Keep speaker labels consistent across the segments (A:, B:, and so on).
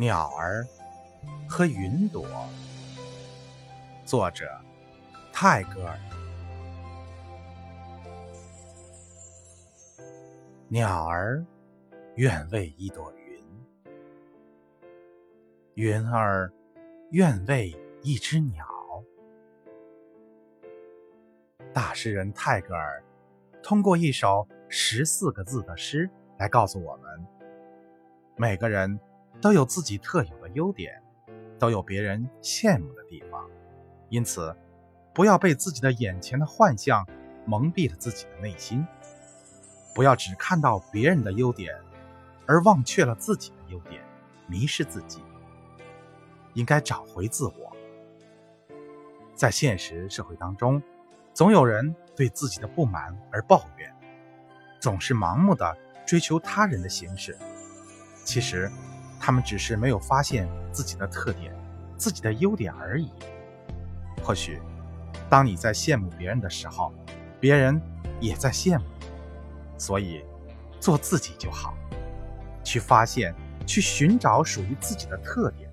A: 鸟儿和云朵，作者泰戈尔。鸟儿愿为一朵云，云儿愿为一只鸟。大诗人泰戈尔通过一首十四个字的诗来告诉我们：每个人。都有自己特有的优点，都有别人羡慕的地方，因此，不要被自己的眼前的幻象蒙蔽了自己的内心，不要只看到别人的优点，而忘却了自己的优点，迷失自己。应该找回自我。在现实社会当中，总有人对自己的不满而抱怨，总是盲目的追求他人的形式，其实。他们只是没有发现自己的特点、自己的优点而已。或许，当你在羡慕别人的时候，别人也在羡慕。所以，做自己就好，去发现、去寻找属于自己的特点。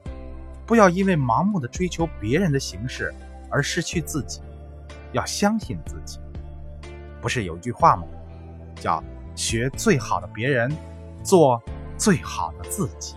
A: 不要因为盲目的追求别人的形式而失去自己。要相信自己。不是有句话吗？叫“学最好的别人，做最好的自己”。